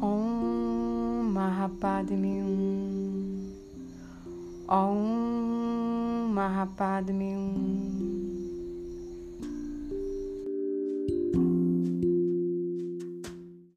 Om Mahapadme Om. Mahapadme